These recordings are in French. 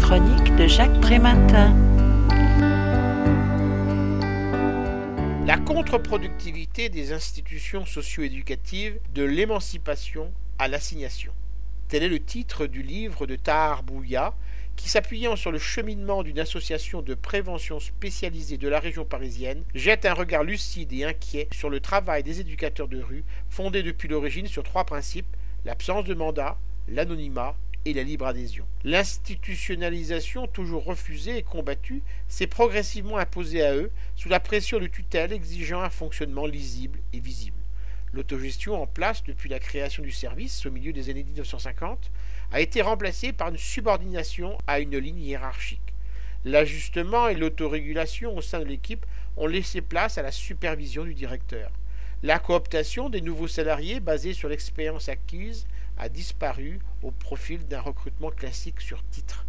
de Jacques. La contre-productivité des institutions socio-éducatives de l'émancipation à l'assignation. Tel est le titre du livre de Tahar Bouya, qui s'appuyant sur le cheminement d'une association de prévention spécialisée de la région parisienne, jette un regard lucide et inquiet sur le travail des éducateurs de rue, fondé depuis l'origine sur trois principes l'absence de mandat, l'anonymat et la libre adhésion. L'institutionnalisation, toujours refusée et combattue, s'est progressivement imposée à eux sous la pression de tutelle exigeant un fonctionnement lisible et visible. L'autogestion en place depuis la création du service au milieu des années 1950 a été remplacée par une subordination à une ligne hiérarchique. L'ajustement et l'autorégulation au sein de l'équipe ont laissé place à la supervision du directeur. La cooptation des nouveaux salariés basée sur l'expérience acquise a disparu au profil d'un recrutement classique sur titre.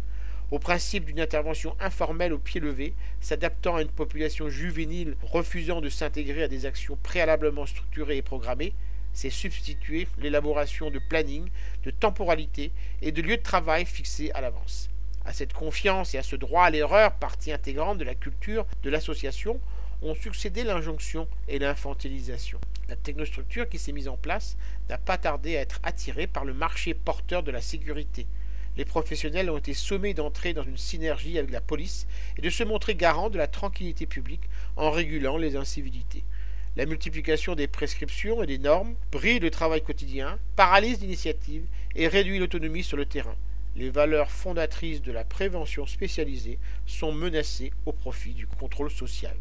Au principe d'une intervention informelle au pied levé, s'adaptant à une population juvénile refusant de s'intégrer à des actions préalablement structurées et programmées, s'est substitué l'élaboration de planning, de temporalité et de lieux de travail fixés à l'avance. À cette confiance et à ce droit à l'erreur, partie intégrante de la culture de l'association, ont succédé l'injonction et l'infantilisation. La technostructure qui s'est mise en place n'a pas tardé à être attirée par le marché porteur de la sécurité. Les professionnels ont été sommés d'entrer dans une synergie avec la police et de se montrer garants de la tranquillité publique en régulant les incivilités. La multiplication des prescriptions et des normes brille le travail quotidien, paralyse l'initiative et réduit l'autonomie sur le terrain. Les valeurs fondatrices de la prévention spécialisée sont menacées au profit du contrôle social.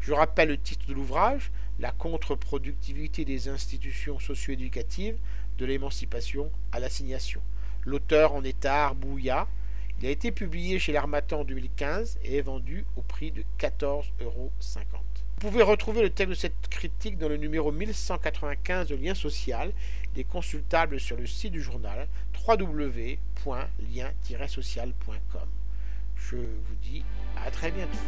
Je rappelle le titre de l'ouvrage, La contre-productivité des institutions socio-éducatives, de l'émancipation à l'assignation. L'auteur en est Bouya. Il a été publié chez l'Armatan en 2015 et est vendu au prix de 14,50 euros. Vous pouvez retrouver le texte de cette critique dans le numéro 1195 de Lien Social. Il est consultable sur le site du journal www.lien-social.com. Je vous dis à très bientôt.